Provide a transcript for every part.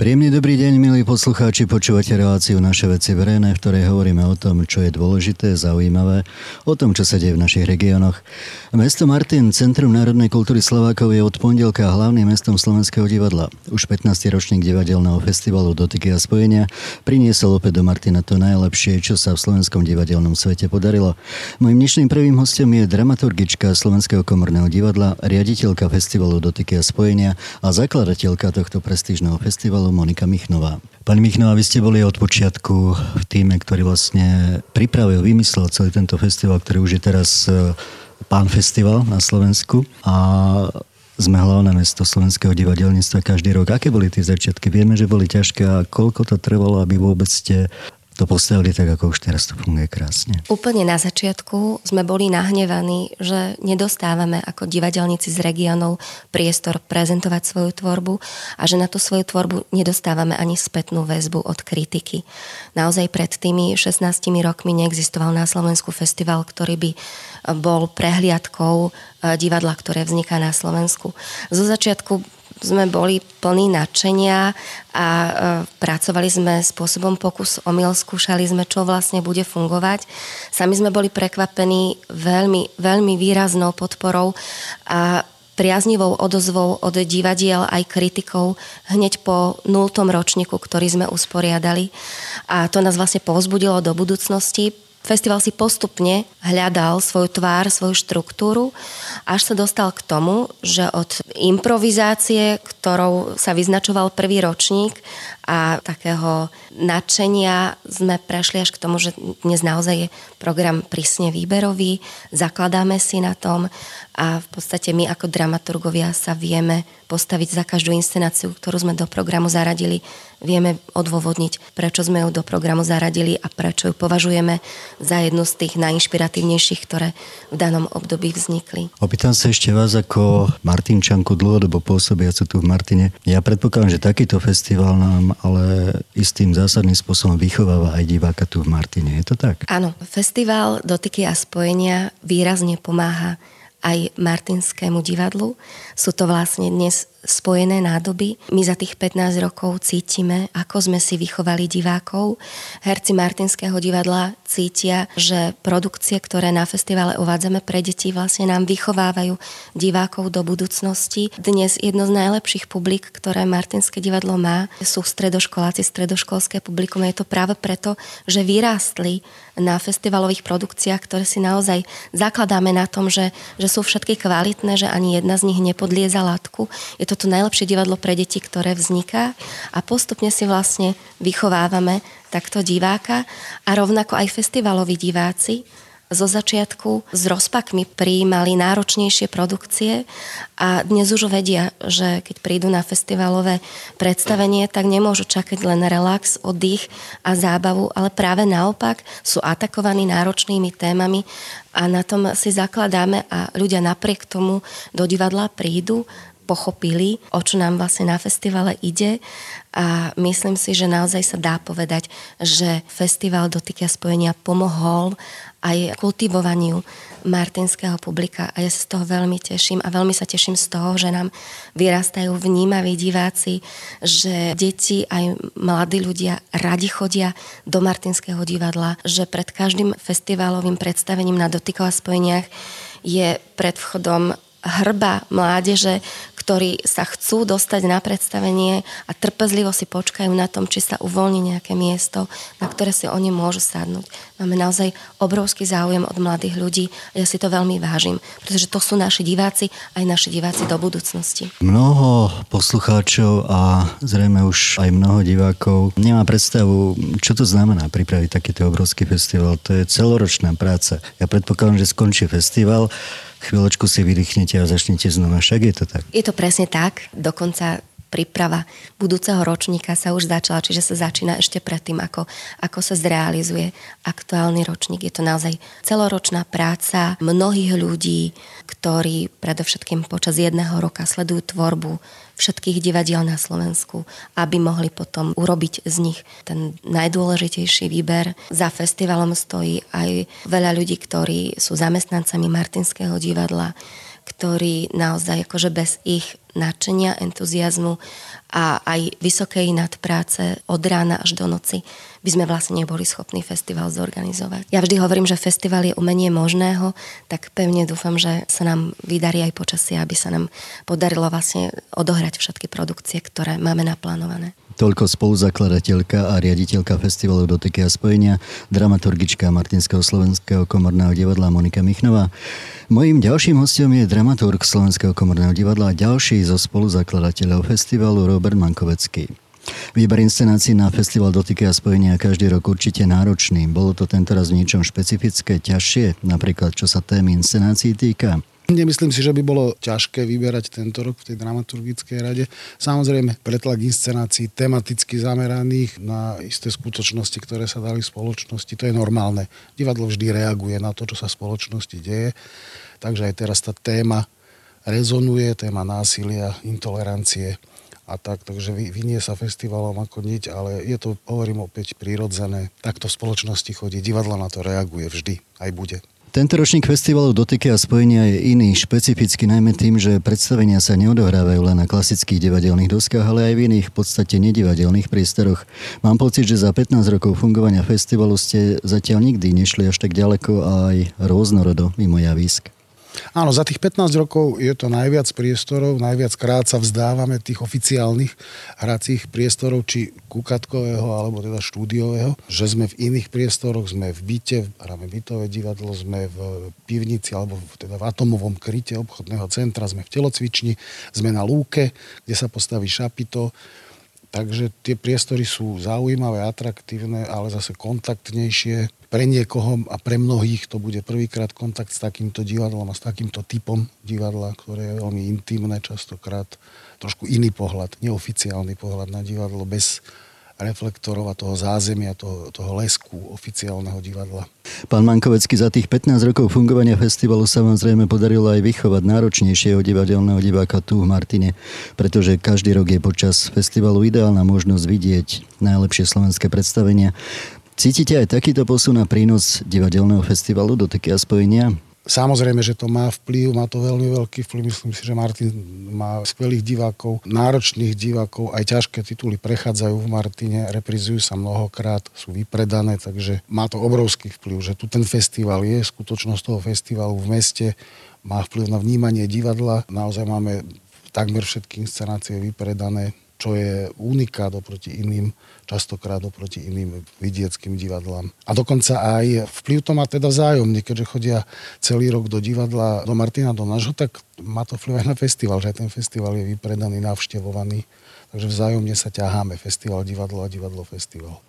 Príjemný dobrý deň, milí poslucháči, počúvate reláciu Naše veci verejné, v ktorej hovoríme o tom, čo je dôležité, zaujímavé, o tom, čo sa deje v našich regiónoch. Mesto Martin, Centrum národnej kultúry Slovákov, je od pondelka hlavným mestom Slovenského divadla. Už 15. ročník divadelného festivalu Dotyky a spojenia priniesol opäť do Martina to najlepšie, čo sa v slovenskom divadelnom svete podarilo. Mojím dnešným prvým hostom je dramaturgička Slovenského komorného divadla, riaditeľka festivalu Dotyky a spojenia a zakladateľka tohto prestížneho festivalu Monika Michnová. Pani Michnová, vy ste boli od počiatku v týme, ktorý vlastne pripravil, vymyslel celý tento festival, ktorý už je teraz e, pán festival na Slovensku a sme hlavné mesto slovenského divadelníctva každý rok. Aké boli tie začiatky? Vieme, že boli ťažké a koľko to trvalo, aby vôbec ste to postavili tak, ako už teraz to funguje krásne. Úplne na začiatku sme boli nahnevaní, že nedostávame ako divadelníci z regiónov priestor prezentovať svoju tvorbu a že na tú svoju tvorbu nedostávame ani spätnú väzbu od kritiky. Naozaj pred tými 16 rokmi neexistoval na Slovensku festival, ktorý by bol prehliadkou eh, divadla, ktoré vzniká na Slovensku. Zo začiatku sme boli plní nadšenia a e, pracovali sme spôsobom pokus omyl, skúšali sme, čo vlastne bude fungovať. Sami sme boli prekvapení veľmi, veľmi výraznou podporou a priaznivou odozvou od divadiel aj kritikov hneď po nultom ročníku, ktorý sme usporiadali. A to nás vlastne povzbudilo do budúcnosti, Festival si postupne hľadal svoju tvár, svoju štruktúru, až sa dostal k tomu, že od improvizácie, ktorou sa vyznačoval prvý ročník a takého nadšenia sme prešli až k tomu, že dnes naozaj je program prísne výberový, zakladáme si na tom a v podstate my ako dramaturgovia sa vieme postaviť za každú inscenáciu, ktorú sme do programu zaradili vieme odôvodniť, prečo sme ju do programu zaradili a prečo ju považujeme za jednu z tých najinšpiratívnejších, ktoré v danom období vznikli. Opýtam sa ešte vás ako Martinčanku dlhodobo pôsobiacu tu v Martine. Ja predpokladám, že takýto festival nám ale istým zásadným spôsobom vychováva aj diváka tu v Martine. Je to tak? Áno, festival Dotyky a spojenia výrazne pomáha aj Martinskému divadlu. Sú to vlastne dnes spojené nádoby. My za tých 15 rokov cítime, ako sme si vychovali divákov. Herci Martinského divadla cítia, že produkcie, ktoré na festivale uvádzame pre deti, vlastne nám vychovávajú divákov do budúcnosti. Dnes jedno z najlepších publik, ktoré Martinské divadlo má, sú stredoškoláci, stredoškolské publikum. Je to práve preto, že vyrástli na festivalových produkciách, ktoré si naozaj zakladáme na tom, že, že sú všetky kvalitné, že ani jedna z nich nepodlieza látku. Je to to najlepšie divadlo pre deti, ktoré vzniká a postupne si vlastne vychovávame takto diváka a rovnako aj festivaloví diváci zo začiatku s rozpakmi prijímali náročnejšie produkcie a dnes už vedia, že keď prídu na festivalové predstavenie, tak nemôžu čakať len relax, oddych a zábavu, ale práve naopak sú atakovaní náročnými témami a na tom si zakladáme a ľudia napriek tomu do divadla prídu pochopili, o čo nám vlastne na festivale ide a myslím si, že naozaj sa dá povedať, že festival Dotyky a spojenia pomohol aj kultivovaniu martinského publika. A ja sa z toho veľmi teším a veľmi sa teším z toho, že nám vyrastajú vnímaví diváci, že deti aj mladí ľudia radi chodia do Martinského divadla, že pred každým festivalovým predstavením na dotykov a spojeniach je pred vchodom hrba mládeže, ktorí sa chcú dostať na predstavenie a trpezlivo si počkajú na tom, či sa uvoľní nejaké miesto, na ktoré si oni môžu sadnúť. Máme naozaj obrovský záujem od mladých ľudí a ja si to veľmi vážim, pretože to sú naši diváci, aj naši diváci do budúcnosti. Mnoho poslucháčov a zrejme už aj mnoho divákov nemá predstavu, čo to znamená pripraviť takýto obrovský festival. To je celoročná práca. Ja predpokladám, že skončí festival chvíľočku si vydýchnete a začnete znova. Však je to tak? Je to presne tak. Dokonca príprava budúceho ročníka sa už začala, čiže sa začína ešte predtým, ako, ako sa zrealizuje aktuálny ročník. Je to naozaj celoročná práca mnohých ľudí, ktorí predovšetkým počas jedného roka sledujú tvorbu všetkých divadiel na Slovensku, aby mohli potom urobiť z nich ten najdôležitejší výber. Za festivalom stojí aj veľa ľudí, ktorí sú zamestnancami Martinského divadla, ktorí naozaj akože bez ich nadšenia, entuziasmu a aj vysokej nadpráce od rána až do noci by sme vlastne neboli schopní festival zorganizovať. Ja vždy hovorím, že festival je umenie možného, tak pevne dúfam, že sa nám vydarí aj počasie, aby sa nám podarilo vlastne odohrať všetky produkcie, ktoré máme naplánované. Toľko spoluzakladateľka a riaditeľka festivalu Dotyky a spojenia, dramaturgička Martinského slovenského komorného divadla Monika Michnová. Mojím ďalším hostom je dramaturg Slovenského komorného divadla a ďalší zo spoluzakladateľov festivalu Robert Mankovecký. Výber inscenácií na festival Dotyky a spojenia každý rok určite náročný. Bolo to tento raz v niečom špecifické, ťažšie, napríklad čo sa témy inscenácií týka? Nemyslím si, že by bolo ťažké vyberať tento rok v tej dramaturgickej rade. Samozrejme, pretlak inscenácií tematicky zameraných na isté skutočnosti, ktoré sa dali v spoločnosti, to je normálne. Divadlo vždy reaguje na to, čo sa v spoločnosti deje. Takže aj teraz tá téma rezonuje, téma násilia, intolerancie a tak, takže vynie sa festivalom ako niť, ale je to, hovorím opäť, prirodzené. Takto v spoločnosti chodí, divadlo na to reaguje vždy, aj bude. Tento ročník festivalu Dotyky a spojenia je iný, špecificky najmä tým, že predstavenia sa neodohrávajú len na klasických divadelných doskách, ale aj v iných v podstate nedivadelných priestoroch. Mám pocit, že za 15 rokov fungovania festivalu ste zatiaľ nikdy nešli až tak ďaleko a aj rôznorodo mimo javísk. Áno, za tých 15 rokov je to najviac priestorov, najviac krát sa vzdávame tých oficiálnych hracích priestorov, či kukatkového alebo teda štúdiového, že sme v iných priestoroch, sme v byte, hráme bytové divadlo, sme v pivnici alebo teda v atomovom kryte obchodného centra, sme v telocvični, sme na lúke, kde sa postaví šapito, Takže tie priestory sú zaujímavé, atraktívne, ale zase kontaktnejšie. Pre niekoho a pre mnohých to bude prvýkrát kontakt s takýmto divadlom a s takýmto typom divadla, ktoré je veľmi intimné, častokrát trošku iný pohľad, neoficiálny pohľad na divadlo bez reflektorov a toho zázemia, toho, toho lesku oficiálneho divadla. Pán Mankovecký, za tých 15 rokov fungovania festivalu sa vám zrejme podarilo aj vychovať náročnejšieho divadelného diváka tu v Martine, pretože každý rok je počas festivalu ideálna možnosť vidieť najlepšie slovenské predstavenia. Cítite aj takýto posun a prínos divadelného festivalu do také spojenia? Samozrejme, že to má vplyv, má to veľmi veľký vplyv. Myslím si, že Martin má skvelých divákov, náročných divákov, aj ťažké tituly prechádzajú v Martine, reprizujú sa mnohokrát, sú vypredané, takže má to obrovský vplyv, že tu ten festival je, skutočnosť toho festivalu v meste má vplyv na vnímanie divadla. Naozaj máme takmer všetky inscenácie vypredané, čo je unikát oproti iným, častokrát oproti iným vidieckým divadlám. A dokonca aj vplyv to má teda vzájomne, keďže chodia celý rok do divadla, do Martina, do nášho, tak má to vplyv aj na festival, že aj ten festival je vypredaný, navštevovaný. Takže vzájomne sa ťaháme, festival, divadlo a divadlo, festival.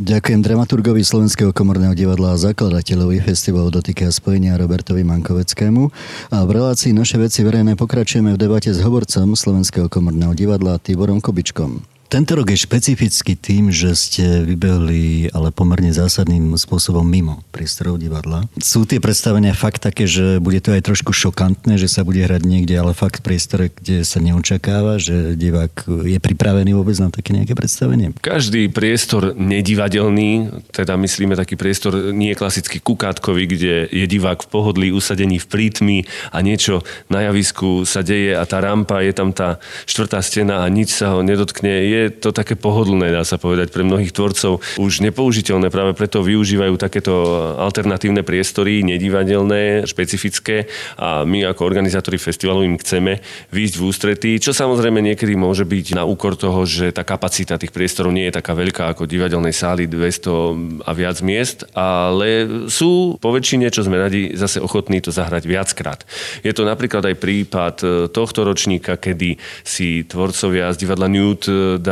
Ďakujem dramaturgovi Slovenského komorného divadla a zakladateľovi festivalu Dotyky a spojenia Robertovi Mankoveckému. A v relácii Naše veci verejné pokračujeme v debate s hovorcom Slovenského komorného divadla Tiborom Kobičkom. Tento rok je špecifický tým, že ste vybehli ale pomerne zásadným spôsobom mimo priestorov divadla. Sú tie predstavenia fakt také, že bude to aj trošku šokantné, že sa bude hrať niekde, ale fakt v priestore, kde sa neočakáva, že divák je pripravený vôbec na také nejaké predstavenie? Každý priestor nedivadelný, teda myslíme taký priestor nie klasicky kukátkový, kde je divák v pohodlí, usadený v prítmi a niečo na javisku sa deje a tá rampa, je tam tá štvrtá stena a nič sa ho nedotkne, je to také pohodlné, dá sa povedať, pre mnohých tvorcov už nepoužiteľné. Práve preto využívajú takéto alternatívne priestory, nedivadelné, špecifické a my ako organizátori festivalu im chceme výjsť v ústretí, čo samozrejme niekedy môže byť na úkor toho, že tá kapacita tých priestorov nie je taká veľká ako divadelnej sály 200 a viac miest, ale sú po väčšine, čo sme radi, zase ochotní to zahrať viackrát. Je to napríklad aj prípad tohto ročníka, kedy si tvorcovia z divadla Newt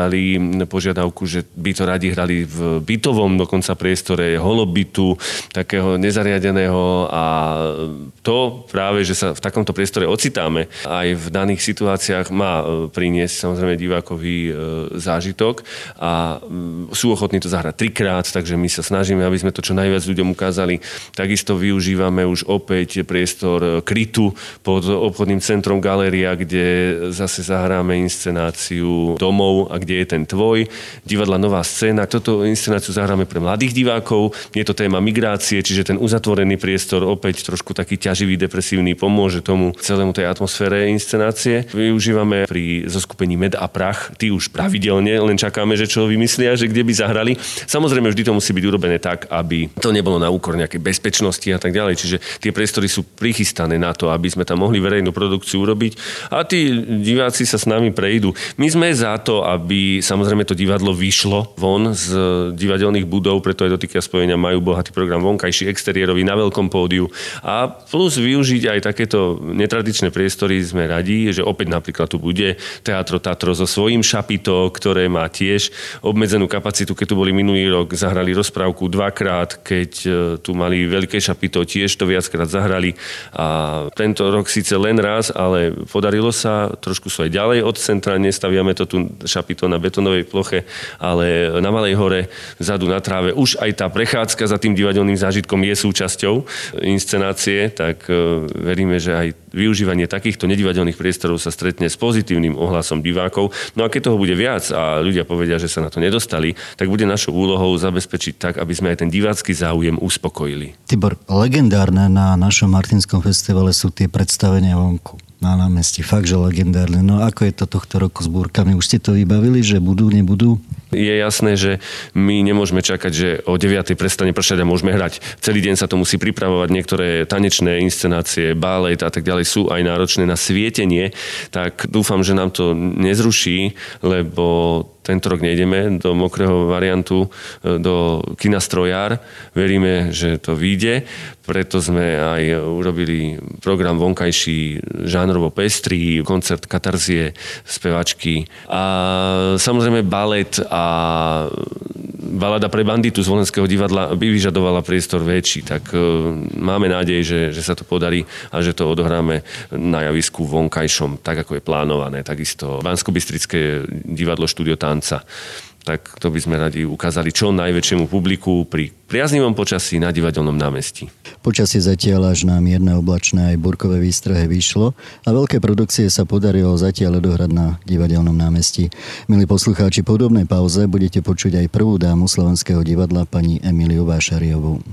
dali požiadavku, že by to radi hrali v bytovom dokonca priestore holobytu, takého nezariadeného a to práve, že sa v takomto priestore ocitáme aj v daných situáciách má priniesť samozrejme divákový zážitok a sú ochotní to zahrať trikrát, takže my sa snažíme, aby sme to čo najviac ľuďom ukázali. Takisto využívame už opäť priestor krytu pod obchodným centrom Galéria, kde zase zahráme inscenáciu domov a kde je ten tvoj. Divadla Nová scéna. Toto inscenáciu zahráme pre mladých divákov. Je to téma migrácie, čiže ten uzatvorený priestor opäť trošku taký ťaživý, depresívny pomôže tomu celému tej atmosfére inscenácie. Využívame pri zoskupení Med a Prach. Ty už pravidelne, len čakáme, že čo vymyslia, že kde by zahrali. Samozrejme, vždy to musí byť urobené tak, aby to nebolo na úkor nejakej bezpečnosti a tak ďalej. Čiže tie priestory sú prichystané na to, aby sme tam mohli verejnú produkciu urobiť a tí diváci sa s nami prejdú. My sme za to, aby samozrejme to divadlo vyšlo von z divadelných budov, preto aj dotyky a spojenia majú bohatý program vonkajší, exteriérový na veľkom pódiu. A plus využiť aj takéto netradičné priestory sme radi, že opäť napríklad tu bude Teatro Tatro so svojím šapito, ktoré má tiež obmedzenú kapacitu. Keď tu boli minulý rok, zahrali rozprávku dvakrát, keď e, tu mali veľké šapito, tiež to viackrát zahrali. A tento rok síce len raz, ale podarilo sa, trošku sú ďalej od centra, nestaviame to tu šapito na betonovej ploche, ale na Malej hore, vzadu na tráve, už aj tá prechádzka za tým divadelným zážitkom je súčasťou inscenácie, tak e, veríme, že aj využívanie takýchto nedivadelných priestorov sa stretne s pozitívnym ohlasom divákov. No a keď toho bude viac a ľudia povedia, že sa na to nedostali, tak bude našou úlohou zabezpečiť tak, aby sme aj ten divácky záujem uspokojili. Tibor, legendárne na našom Martinskom festivale sú tie predstavenia vonku na námestí. Fakt, že legendárne. No ako je to tohto roku s búrkami? Už ste to vybavili, že budú, nebudú? Je jasné, že my nemôžeme čakať, že o 9. prestane pršať a môžeme hrať. Celý deň sa to musí pripravovať. Niektoré tanečné inscenácie, balet a tak ďalej sú aj náročné na svietenie. Tak dúfam, že nám to nezruší, lebo tento rok nejdeme do mokrého variantu, e, do kina Strojar. Veríme, že to vyjde, preto sme aj urobili program vonkajší žánrovo pestrý, koncert katarzie, spevačky a samozrejme balet a balada pre banditu z Volenského divadla by vyžadovala priestor väčší, tak e, máme nádej, že, že sa to podarí a že to odohráme na javisku vonkajšom, tak ako je plánované. Takisto bansko divadlo Štúdio Tanca tak to by sme radi ukázali čo najväčšiemu publiku pri priaznivom počasí na divadelnom námestí. Počasie zatiaľ až na mierne oblačné aj burkové výstrohe vyšlo a veľké produkcie sa podarilo zatiaľ odohrať na divadelnom námestí. Milí poslucháči, po podobnej pauze budete počuť aj prvú dámu slovenského divadla pani Emiliu Vášariovú.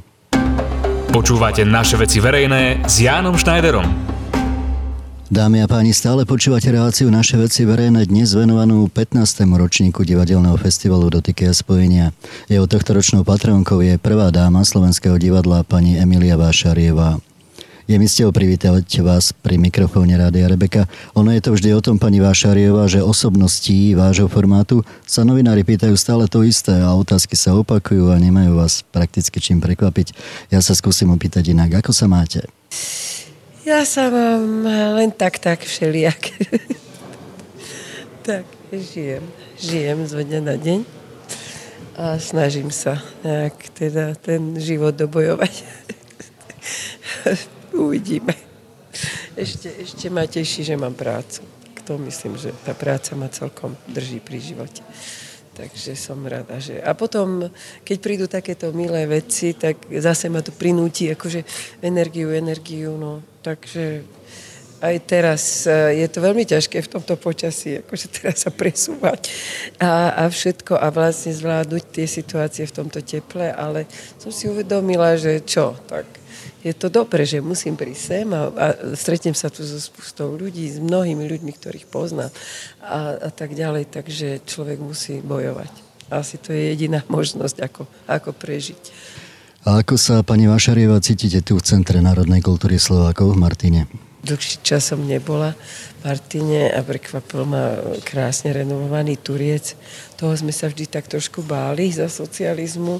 Počúvate naše veci verejné s Jánom Schneiderom. Dámy a páni, stále počúvate reláciu Naše veci verejné dnes venovanú 15. ročníku divadelného festivalu Dotyky a spojenia. Jeho tohto ročnou patronkou je prvá dáma slovenského divadla pani Emilia Vášarieva. Je mi ste privítať vás pri mikrofóne Rádia Rebeka. Ono je to vždy o tom, pani Vášarieva, že osobností vášho formátu sa novinári pýtajú stále to isté a otázky sa opakujú a nemajú vás prakticky čím prekvapiť. Ja sa skúsim opýtať inak. Ako sa máte? Ja sa mám len tak, tak všelijak. tak, žijem. Žijem zo dňa na deň a snažím sa nejak teda ten život dobojovať. Uvidíme. Ešte, ešte ma teší, že mám prácu. To myslím, že tá práca ma celkom drží pri živote. Takže som rada, že... A potom, keď prídu takéto milé veci, tak zase ma to prinúti, akože energiu, energiu, no. Takže aj teraz e, je to veľmi ťažké v tomto počasí, akože teraz sa presúvať a, a všetko a vlastne zvládnuť tie situácie v tomto teple, ale som si uvedomila, že čo, tak je to dobre, že musím prísť sem a, a stretnem sa tu so spustou ľudí, s mnohými ľuďmi, ktorých poznám a, a tak ďalej, takže človek musí bojovať. Asi to je jediná možnosť, ako, ako prežiť. A ako sa, pani Vašarieva, cítite tu v Centre národnej kultúry Slovákov v Martine? Dlhší čas som nebola v Martine a prekvapil ma krásne renovovaný Turiec. Toho sme sa vždy tak trošku báli za socializmu.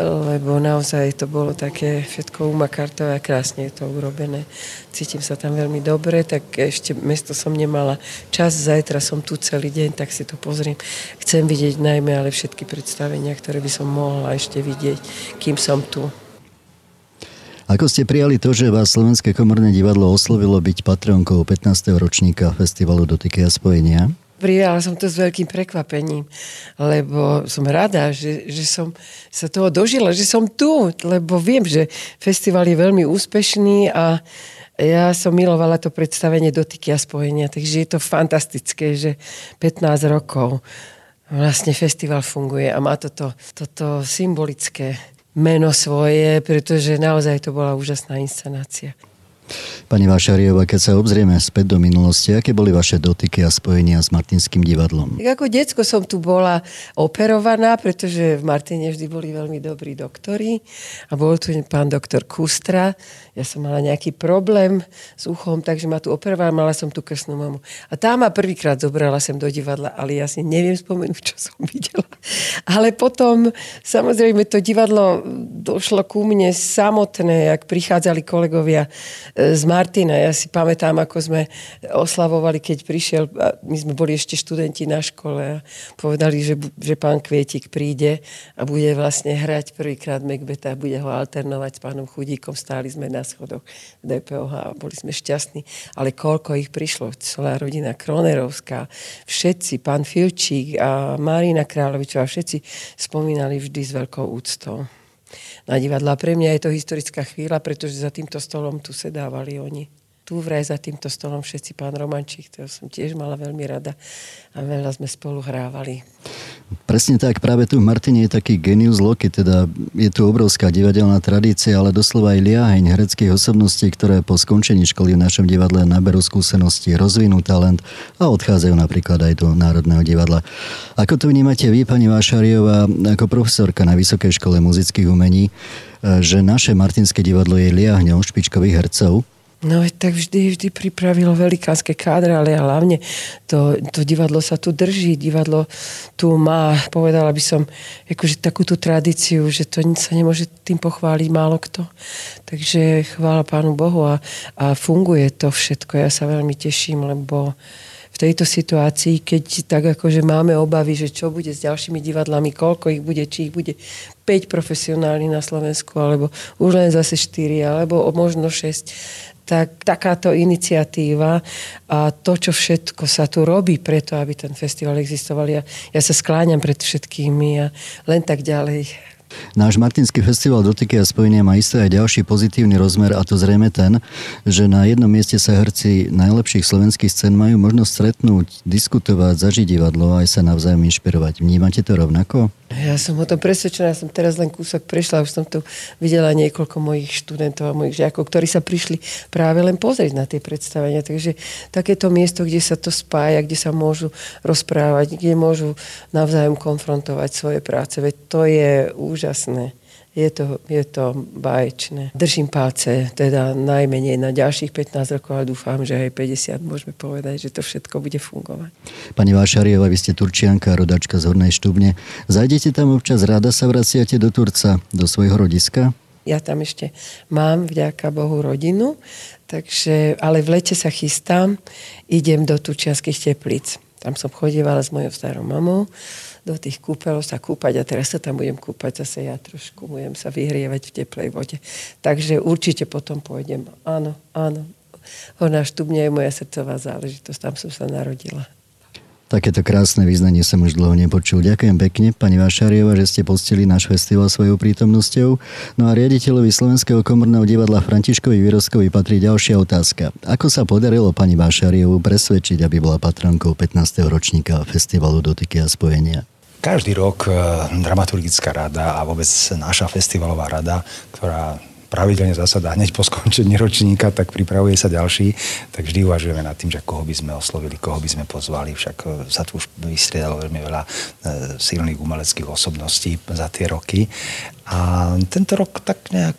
lebo naozaj to bolo také všetko umakartové a krásne je to urobené. Cítim sa tam veľmi dobre, tak ešte mesto som nemala čas, zajtra som tu celý deň, tak si to pozriem. Chcem vidieť najmä ale všetky predstavenia, ktoré by som mohla ešte vidieť, kým som tu. Ako ste prijali to, že vás Slovenské komorné divadlo oslovilo byť patronkou 15. ročníka festivalu Dotyky a spojenia? prijala som to s veľkým prekvapením, lebo som rada, že, že som sa toho dožila, že som tu, lebo viem, že festival je veľmi úspešný a ja som milovala to predstavenie dotyky a spojenia, takže je to fantastické, že 15 rokov vlastne festival funguje a má toto, toto symbolické meno svoje, pretože naozaj to bola úžasná inscenácia. Pani Vášariová, keď sa obzrieme späť do minulosti, aké boli vaše dotyky a spojenia s Martinským divadlom? Tak ako detsko som tu bola operovaná, pretože v Martine vždy boli veľmi dobrí doktori a bol tu pán doktor Kustra. Ja som mala nejaký problém s uchom, takže ma tu operovala, mala som tu krsnú mamu. A tá ma prvýkrát zobrala sem do divadla, ale ja si neviem spomenúť, čo som videla. Ale potom, samozrejme, to divadlo došlo ku mne samotné, ak prichádzali kolegovia z Martina. Ja si pamätám, ako sme oslavovali, keď prišiel, my sme boli ešte študenti na škole a povedali, že, že pán Kvietik príde a bude vlastne hrať prvýkrát Macbeta a bude ho alternovať s pánom Chudíkom. Stáli sme na schodoch DPOH a boli sme šťastní. Ale koľko ich prišlo, celá rodina Kronerovská, všetci, pán Filčík a Marina Kráľovičová, všetci spomínali vždy s veľkou úctou na divadla. Pre mňa je to historická chvíľa, pretože za týmto stolom tu sedávali oni tu vraj za týmto stolom všetci pán Romančík, ktorého som tiež mala veľmi rada a veľa sme spolu hrávali. Presne tak, práve tu v Martine je taký genius loci, teda je tu obrovská divadelná tradícia, ale doslova aj liaheň hereckých osobností, ktoré po skončení školy v našom divadle naberú skúsenosti, rozvinú talent a odchádzajú napríklad aj do Národného divadla. Ako to vnímate vy, pani Vášariová, ako profesorka na Vysokej škole muzických umení, že naše Martinské divadlo je liahňou špičkových hercov, No tak vždy, vždy pripravilo velikánske kádre, ale hlavne to, to divadlo sa tu drží. Divadlo tu má, povedala by som, akože takúto tradíciu, že to sa nemôže tým pochváliť málo kto. Takže chvála Pánu Bohu a, a funguje to všetko. Ja sa veľmi teším, lebo v tejto situácii, keď tak akože máme obavy, že čo bude s ďalšími divadlami, koľko ich bude, či ich bude 5 profesionálnych na Slovensku, alebo už len zase 4, alebo možno 6 tak takáto iniciatíva a to, čo všetko sa tu robí preto, aby ten festival existoval, ja, ja sa skláňam pred všetkými a len tak ďalej. Náš Martinský festival dotyky a spojenia má isté aj ďalší pozitívny rozmer a to zrejme ten, že na jednom mieste sa herci najlepších slovenských scén majú možnosť stretnúť, diskutovať, zažiť divadlo a aj sa navzájom inšpirovať. Vnímate to rovnako? Ja som o tom presvedčená, ja som teraz len kúsok prešla, už som tu videla niekoľko mojich študentov a mojich žiakov, ktorí sa prišli práve len pozrieť na tie predstavenia. Takže takéto miesto, kde sa to spája, kde sa môžu rozprávať, kde môžu navzájom konfrontovať svoje práce, veď to je úžasné je to, je to báječné. Držím palce, teda najmenej na ďalších 15 rokov a dúfam, že aj 50 môžeme povedať, že to všetko bude fungovať. Pani Vášarieva, vy ste Turčianka, rodačka z Hornej Štubne. Zajdete tam občas, rada sa vraciate do Turca, do svojho rodiska? Ja tam ešte mám, vďaka Bohu, rodinu, takže, ale v lete sa chystám, idem do Turčianských teplíc. Tam som chodievala s mojou starou mamou do tých kúpeľov sa kúpať a teraz sa tam budem kúpať zase ja trošku, budem sa vyhrievať v teplej vode. Takže určite potom pôjdem. Áno, áno. Horná štubňa je moja srdcová záležitosť, tam som sa narodila. Takéto krásne význanie som už dlho nepočul. Ďakujem pekne, pani Vášariova, že ste postili náš festival svojou prítomnosťou. No a riaditeľovi Slovenského komorného divadla Františkovi Výrozkovi patrí ďalšia otázka. Ako sa podarilo pani Vášariovu presvedčiť, aby bola patronkou 15. ročníka festivalu Dotyky a spojenia? Každý rok e, dramaturgická rada a vôbec naša festivalová rada, ktorá pravidelne zasada hneď po skončení ročníka, tak pripravuje sa ďalší, tak vždy uvažujeme nad tým, že koho by sme oslovili, koho by sme pozvali. Však e, sa tu už vystriedalo veľmi veľa e, silných umeleckých osobností za tie roky. A tento rok tak nejak,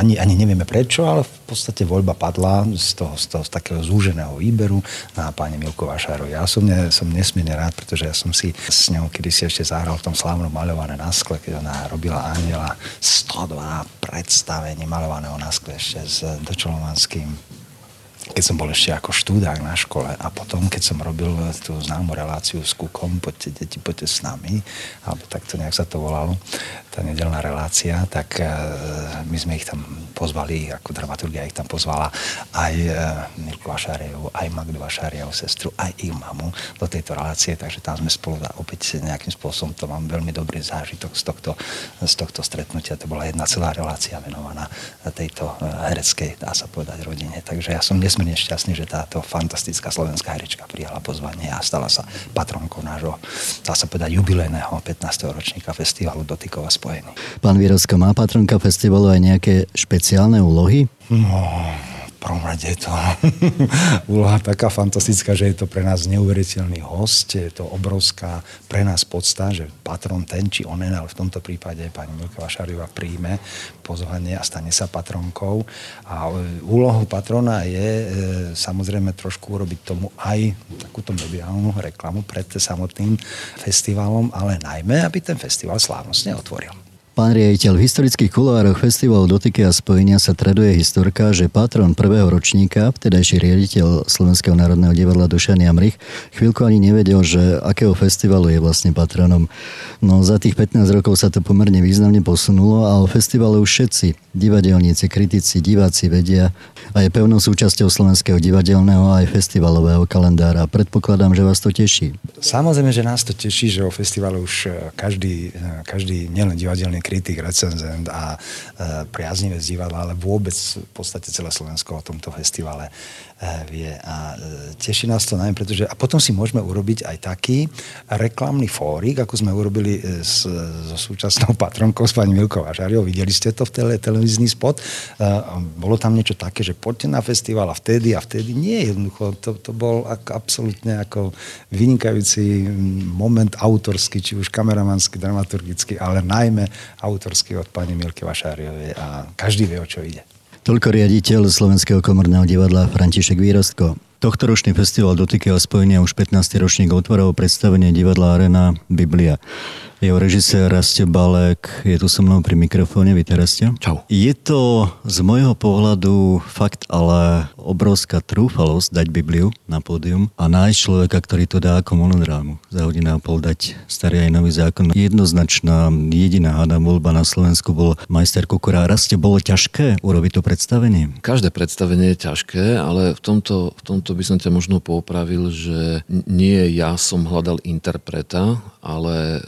ani, ani nevieme prečo, ale v podstate voľba padla z toho, z toho z takého zúženého výberu na pani Milku Vašáru. Ja som, ne, som nesmierne rád, pretože ja som si s ňou kedysi ešte zahral v tom slávnom maľované na skle, keď ona robila Aniela 102 predstavení maľovaného na skle ešte s Dočolovanským keď som bol ešte ako štúdák na škole a potom, keď som robil tú známu reláciu s Kukom, poďte deti, poďte s nami, alebo takto nejak sa to volalo, tá nedelná relácia, tak e, my sme ich tam pozvali, ako dramaturgia ich tam pozvala, aj e, Mirku Vašárievu, aj Magdu Vašárievu, sestru, aj ich mamu do tejto relácie, takže tam sme spolu opäť nejakým spôsobom, to mám veľmi dobrý zážitok z tohto, z tohto stretnutia. To bola jedna celá relácia venovaná tejto e, hereckej, dá sa povedať, rodine. Takže ja som nesmierne šťastný, že táto fantastická slovenská herečka prijala pozvanie a stala sa patronkou nášho, dá sa povedať, jubilejného 15. ročníka festivalu Dotykova spojený. Pán Výrosko, má patronka festivalu aj nejaké špeciálne úlohy? No, prvom rade je to úloha taká fantastická, že je to pre nás neuveriteľný host, je to obrovská pre nás podsta, že patron ten či onen, ale v tomto prípade pani Milka Vašariova príjme pozvanie a stane sa patronkou. A e, úlohou patrona je e, samozrejme trošku urobiť tomu aj takúto mediálnu reklamu pred samotným festivalom, ale najmä, aby ten festival slávnostne otvoril. Pán riaditeľ, v historických kuloároch festivalu Dotyky a spojenia sa traduje historka, že patron prvého ročníka, vtedajší riaditeľ Slovenského národného divadla Dušan Jamrich, chvíľku ani nevedel, že akého festivalu je vlastne patronom. No za tých 15 rokov sa to pomerne významne posunulo a o festivale už všetci, divadelníci, kritici, diváci vedia a je pevnou súčasťou slovenského divadelného aj festivalového kalendára. Predpokladám, že vás to teší. Samozrejme, že nás to teší, že o festivale už každý, každý nielen divadelný kritik, recenzent a e, priaznivec divadla, ale vôbec v podstate celé Slovensko o tomto festivale e, vie. A e, teší nás to najmä, pretože a potom si môžeme urobiť aj taký reklamný fórik, ako sme urobili e, s, so súčasnou patronkou s pani Milkou Važariou. Videli ste to v tele, televízny spot. E, bolo tam niečo také, že poďte na festival a vtedy a vtedy. Nie, jednoducho, to, to bol ako, absolútne ako vynikajúci moment autorský, či už kameramanský, dramaturgický, ale najmä autorský od pani Milky Vašáriovej a každý vie, o čo ide. Toľko riaditeľ Slovenského komorného divadla František Výrostko. Tohtoročný festival dotyky a spojenia už 15. ročník otvorov predstavenie divadla Arena Biblia. Jeho režisér Rastio Balek je tu so mnou pri mikrofóne. Vítaj, Rastio. Čau. Je to z môjho pohľadu fakt ale obrovská trúfalosť dať Bibliu na pódium a nájsť človeka, ktorý to dá ako monodrámu. Za hodinu a pol dať starý aj nový zákon. Jednoznačná jediná hada voľba na Slovensku bol majster Kukura. Rastio, bolo ťažké urobiť to predstavenie? Každé predstavenie je ťažké, ale v tomto, v tomto by som ťa možno popravil, že nie ja som hľadal interpreta, ale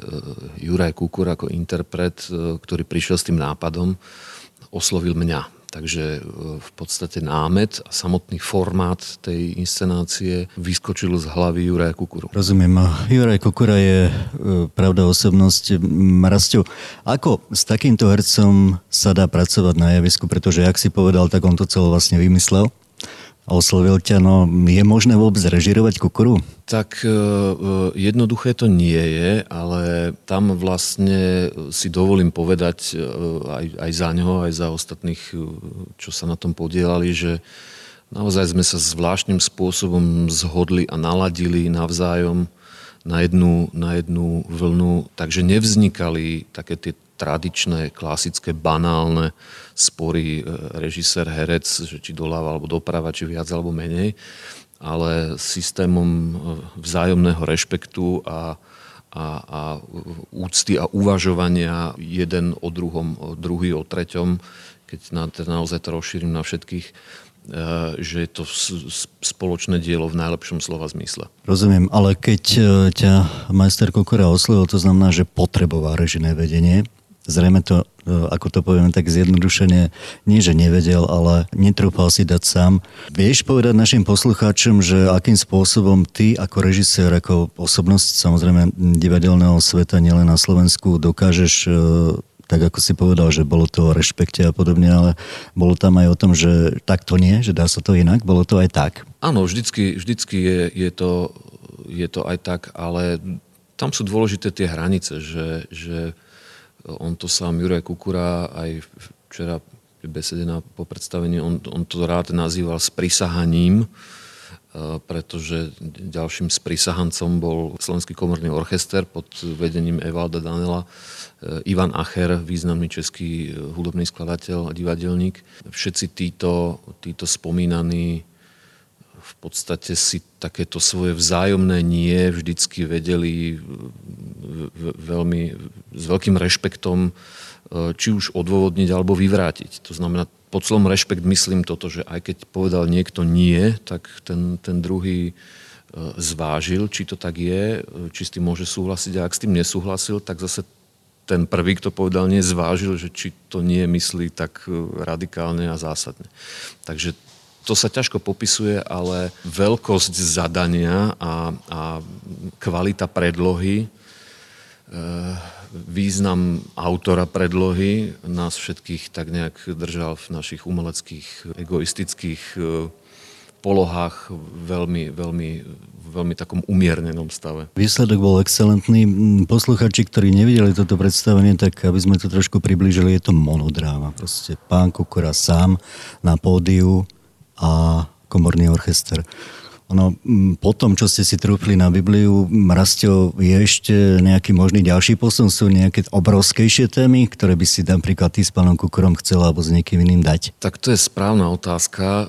Juraj Kukur ako interpret, e, ktorý prišiel s tým nápadom, oslovil mňa. Takže e, v podstate námet a samotný formát tej inscenácie vyskočil z hlavy Juraja Kukuru. Rozumiem. Juraj Kukura je e, pravda osobnosť. Rastio, ako s takýmto hercom sa dá pracovať na javisku? Pretože, ak si povedal, tak on to celo vlastne vymyslel oslovil ťa, no je možné vôbec režirovať kukuru? Tak e, e, jednoduché to nie je, ale tam vlastne si dovolím povedať e, aj, aj za ňoho, aj za ostatných, čo sa na tom podielali, že naozaj sme sa zvláštnym spôsobom zhodli a naladili navzájom na jednu, na jednu vlnu, takže nevznikali také tie tradičné, klasické, banálne spory e, režisér, herec, že či doľava alebo doprava, či viac alebo menej, ale systémom e, vzájomného rešpektu a, a, a úcty a uvažovania jeden o druhom, druhý o treťom, keď na, teda naozaj to rozšírim na všetkých, e, že je to spoločné dielo v najlepšom slova zmysle. Rozumiem, ale keď ťa majster Kokora oslovil, to znamená, že potreboval režiné vedenie, Zrejme to, e, ako to povieme tak zjednodušene, nie že nevedel, ale netrúfal si dať sám. Vieš povedať našim poslucháčom, že akým spôsobom ty ako režisér, ako osobnosť samozrejme divadelného sveta, nielen na Slovensku, dokážeš e, tak ako si povedal, že bolo to o rešpekte a podobne, ale bolo tam aj o tom, že tak to nie, že dá sa to inak, bolo to aj tak. Áno, vždycky, vždycky je, je, to, je to aj tak, ale tam sú dôležité tie hranice, že, že On to sám Juraj Kukura aj včera pri besede na, po predstavení, on, on to rád nazýval sprisahaním, e, pretože ďalším sprisahancom bol Slovenský komorný orchester pod vedením Evalda Danela, e, Ivan Acher, významný český hudobný skladateľ a divadelník. Všetci títo, títo spomínaní v podstate si takéto svoje vzájomné nie vždycky vedeli veľmi, s veľkým rešpektom e, či už odôvodniť alebo vyvrátiť. To znamená, pod slovom rešpekt myslím toto, že aj keď povedal niekto nie, tak ten, ten druhý e, zvážil, či to tak je, e, či s tým môže súhlasiť a ak s tým nesúhlasil, tak zase ten prvý, kto povedal nie, zvážil, že či to nie myslí tak radikálne a zásadne. Takže to sa ťažko popisuje, ale veľkosť zadania a, a kvalita predlohy, e, význam autora predlohy nás všetkých tak nejak držal v našich umeleckých, egoistických e, polohách veľmi, veľmi, veľmi takom umiernenom stave. Výsledok bol excelentný. Posluchači, ktorí nevideli toto predstavenie, tak aby sme to trošku priblížili, je to monodráma. Proste pán Kukura sám na pódiu a komorný orchester. Ono, po tom, čo ste si trúfli na Bibliu, Rastio, je ešte nejaký možný ďalší posun? Sú nejaké obrovskejšie témy, ktoré by si napríklad ty s pánom Kukurom chcel alebo s niekým iným dať? Tak to je správna otázka. E,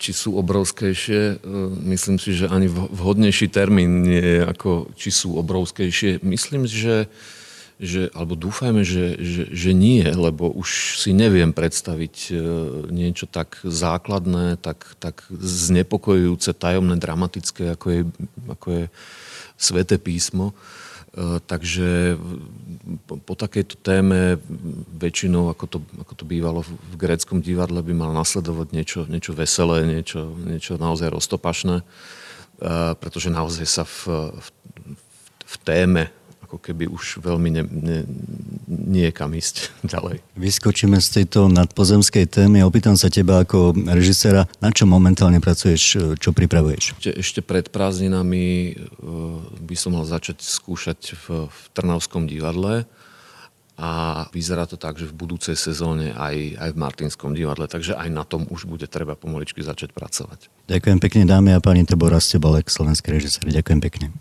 či sú obrovskejšie? E, myslím si, že ani vhodnejší termín nie je ako či sú obrovskejšie. Myslím, že že, alebo dúfajme, že, že, že nie, lebo už si neviem predstaviť e, niečo tak základné, tak, tak znepokojujúce, tajomné, dramatické, ako je, ako je Sveté písmo. E, takže po, takejto téme väčšinou, ako to, ako to bývalo v gréckom divadle, by mal nasledovať niečo, niečo veselé, niečo, niečo naozaj roztopašné, e, pretože naozaj sa v, v, v téme ako keby už veľmi ne, ne, nie je kam ísť ďalej. Vyskočíme z tejto nadpozemskej témy a opýtam sa teba ako režisera, na čo momentálne pracuješ, čo pripravuješ? Ešte, ešte pred prázdninami e, by som mal začať skúšať v, v Trnavskom divadle a vyzerá to tak, že v budúcej sezóne aj, aj v Martinskom divadle, takže aj na tom už bude treba pomaličky začať pracovať. Ďakujem pekne dámy a páni, to bol Rastebalek, slovenský režisér. Ďakujem pekne.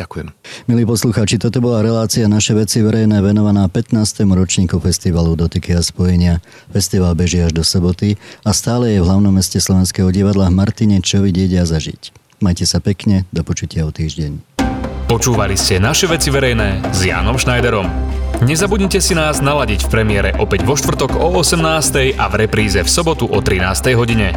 Ďakujem. Milí poslucháči, toto bola relácia Naše veci verejné venovaná 15. ročníku festivalu Dotyky a spojenia. Festival beží až do soboty a stále je v hlavnom meste Slovenského divadla v Martine čo vidieť a zažiť. Majte sa pekne, do počutia o týždeň. Počúvali ste Naše veci verejné s Jánom Schneiderom. Nezabudnite si nás naladiť v premiére opäť vo štvrtok o 18. a v repríze v sobotu o 13. hodine.